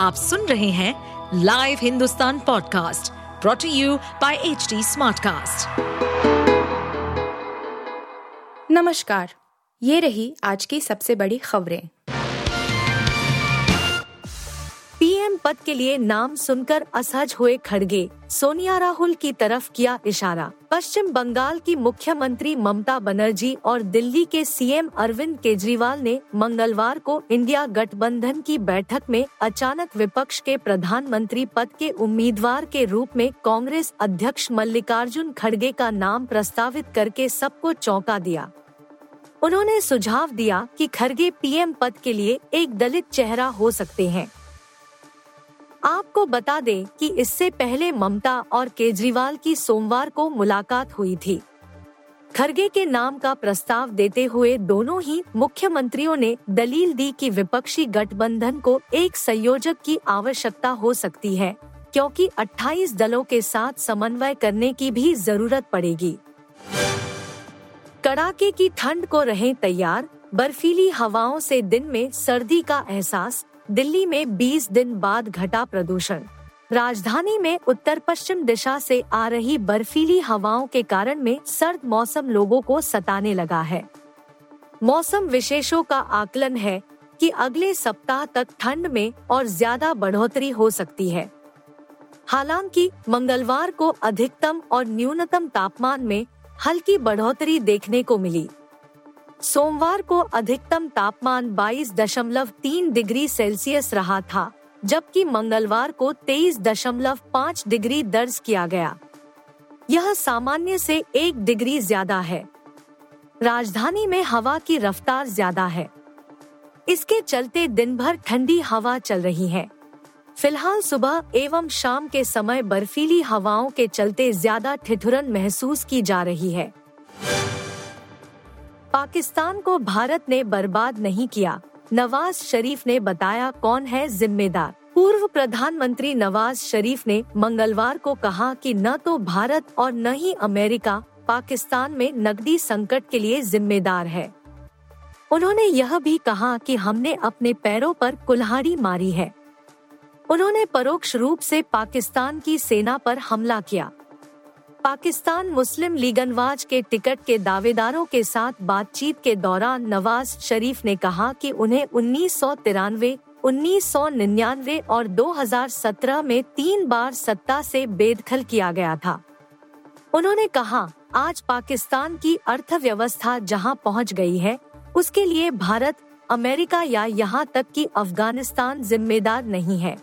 आप सुन रहे हैं live Hindustan podcast brought to you by H Smartcast. नमस्कार, ये रही आज की सबसे बड़ी खबरें पीएम पद के लिए नाम सुनकर असहज हुए खड़गे। सोनिया राहुल की तरफ़ किया इशारा। पश्चिम बंगाल की मुख्यमंत्री ममता बनर्जी और दिल्ली के सीएम अरविंद केजरीवाल ने मंगलवार को इंडिया गठबंधन की बैठक में अचानक विपक्ष के प्रधानमंत्री पद के उम्मीदवार के रूप में कांग्रेस अध्यक्ष मल्लिकार्जुन खड़गे का नाम प्रस्तावित करके सबको चौंका दिया। उन्होंने सुझाव दिया कि खड़गे पीएम पद के लिए एक दलित चेहरा हो सकते हैं। आपको बता दें कि इससे पहले ममता और केजरीवाल की सोमवार को मुलाकात हुई थी। खरगे के नाम का प्रस्ताव देते हुए दोनों ही मुख्यमंत्रियों ने दलील दी कि विपक्षी गठबंधन को एक संयोजक की आवश्यकता हो सकती है, क्योंकि 28 दलों के साथ समन्वय करने की भी ज़रूरत पड़ेगी। कड़ाके की ठंड को रहें तैयार, बर्फीली हवाओं से दिन में सर्दी का एहसास दिल्ली में 20 दिन बाद घटा प्रदूषण। राजधानी में उत्तर पश्चिम दिशा से आ रही बर्फीली हवाओं के कारण में सर्द मौसम लोगों को सताने लगा है। मौसम विशेषों का आकलन है कि अगले सप्ताह तक ठंड में और ज़्यादा बढ़ोतरी हो सकती है। हालाँकि मंगलवार को अधिकतम और न्यूनतम तापमान में हल्की बढ़ोतरी देखने को मिली। सोमवार को अधिकतम तापमान 22.3 डिग्री सेल्सियस रहा था, जबकि मंगलवार को 23.5 डिग्री दर्ज किया गया। यह सामान्य से एक डिग्री ज़्यादा है। राजधानी में हवा की रफ्तार ज़्यादा है। इसके चलते दिन भर ठंडी हवा चल रही है। फ़िलहाल सुबह एवं शाम के समय बर्फीली हवाओं के चलते ज़्यादा ठिठुरन महसूस की जा रही है। पाकिस्तान को भारत ने बर्बाद नहीं किया। नवाज़ शरीफ ने बताया कौन है जिम्मेदार। पूर्व प्रधानमंत्री नवाज़ शरीफ ने मंगलवार को कहा कि न तो भारत और न ही अमेरिका पाकिस्तान में नकदी संकट के लिए जिम्मेदार है। उन्होंने यह भी कहा कि हमने अपने पैरों पर कुल्हाड़ी मारी है। उन्होंने परोक्ष रूप से पाकिस्तान की सेना पर हमला किया। पाकिस्तान मुस्लिम लीगनवाज के टिकट के दावेदारों के साथ बातचीत के दौरान नवाज़ शरीफ ने कहा कि उन्हें उन्नीस सौ तिरानवे, उन्नीस सौ निन्यानवे और 2017 में तीन बार सत्ता से बेदखल किया गया था। उन्होंने कहा, आज पाकिस्तान की अर्थव्यवस्था जहाँ पहुँच गई है, उसके लिए भारत, अमेरिका या यहाँ तक कि अफ़गानिस्तान जिम्मेदार नहीं है।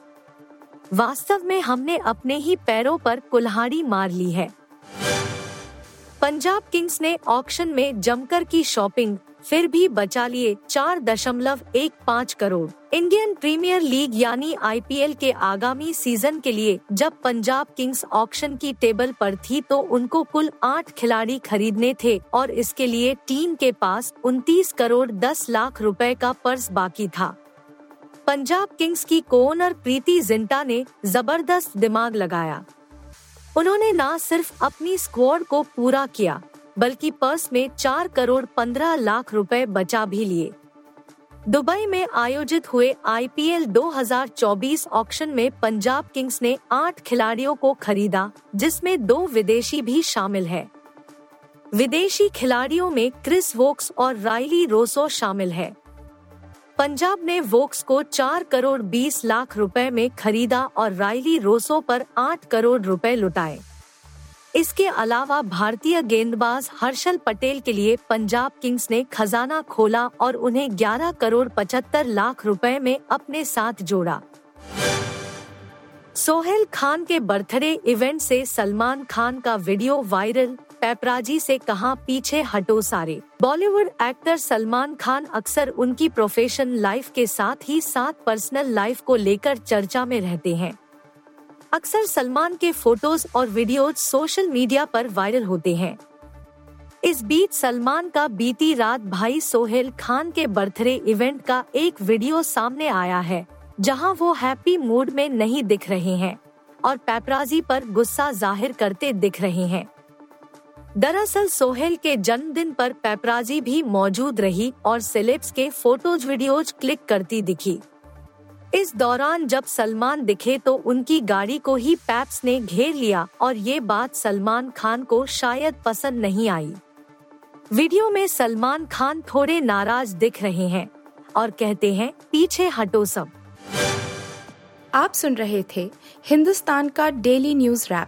वास्तव में हमने अपने ही पैरों पर कुल्हाड़ी मार ली है। पंजाब किंग्स ने ऑक्शन में जमकर की शॉपिंग, फिर भी बचा लिए चार दशमलव एक पाँच करोड़। इंडियन प्रीमियर लीग यानी आईपीएल के आगामी सीज़न के लिए जब पंजाब किंग्स ऑक्शन की टेबल पर थी तो उनको कुल आठ खिलाड़ी खरीदने थे और इसके लिए टीम के पास उनतीस करोड़ दस लाख रुपए का पर्स बाकी था। पंजाब किंग्स की कोनर प्रीति जिंटा ने ज़बरदस्त दिमाग लगाया। उन्होंने न सिर्फ़ अपनी स्क्वाड को पूरा किया, बल्कि पर्स में चार करोड़ पंद्रह लाख रुपए बचा भी लिए। दुबई में आयोजित हुए आईपीएल 2024 ऑक्शन में पंजाब किंग्स ने आठ खिलाड़ियों को खरीदा, जिसमें दो विदेशी भी शामिल है। विदेशी खिलाड़ियों में क्रिस वोक्स और राइली रोसो शामिल है। पंजाब ने वोक्स को चार करोड़ बीस लाख रुपए में खरीदा और राइली रोसो पर आठ करोड़ रुपए लुटाए। इसके अलावा भारतीय गेंदबाज हर्षल पटेल के लिए पंजाब किंग्स ने खजाना खोला और उन्हें 11 करोड़ 75 लाख रुपए में अपने साथ जोड़ा। सोहेल खान के बर्थडे इवेंट से सलमान खान का वीडियो वायरल पैपराजी से कहा पीछे हटो सारे। बॉलीवुड एक्टर सलमान खान अक्सर उनकी प्रोफेशन लाइफ के साथ ही साथ पर्सनल लाइफ को लेकर चर्चा में रहते हैं। अक्सर सलमान के फ़ोटोज़ और वीडियोज़ सोशल मीडिया पर वायरल होते हैं। इस बीच सलमान का बीती रात भाई सोहेल खान के बर्थडे इवेंट का एक वीडियो सामने आया है, जहाँ वो हैप्पी मूड में नहीं दिख रहे हैं और पैपराजी पर गुस्सा ज़ाहिर करते दिख रहे हैं। दरअसल सोहेल के जन्मदिन पर पैपराजी भी मौजूद रही और सेलेब्स के फ़ोटोज़ वीडियोज़ क्लिक करती दिखी। इस दौरान जब सलमान दिखे तो उनकी गाड़ी को ही पैप्स ने घेर लिया और ये बात सलमान खान को शायद पसंद नहीं आई। वीडियो में सलमान खान थोड़े नाराज़ दिख रहे हैं और कहते हैं, पीछे हटो सब। आप सुन रहे थे हिंदुस्तान का डेली न्यूज़ रैप।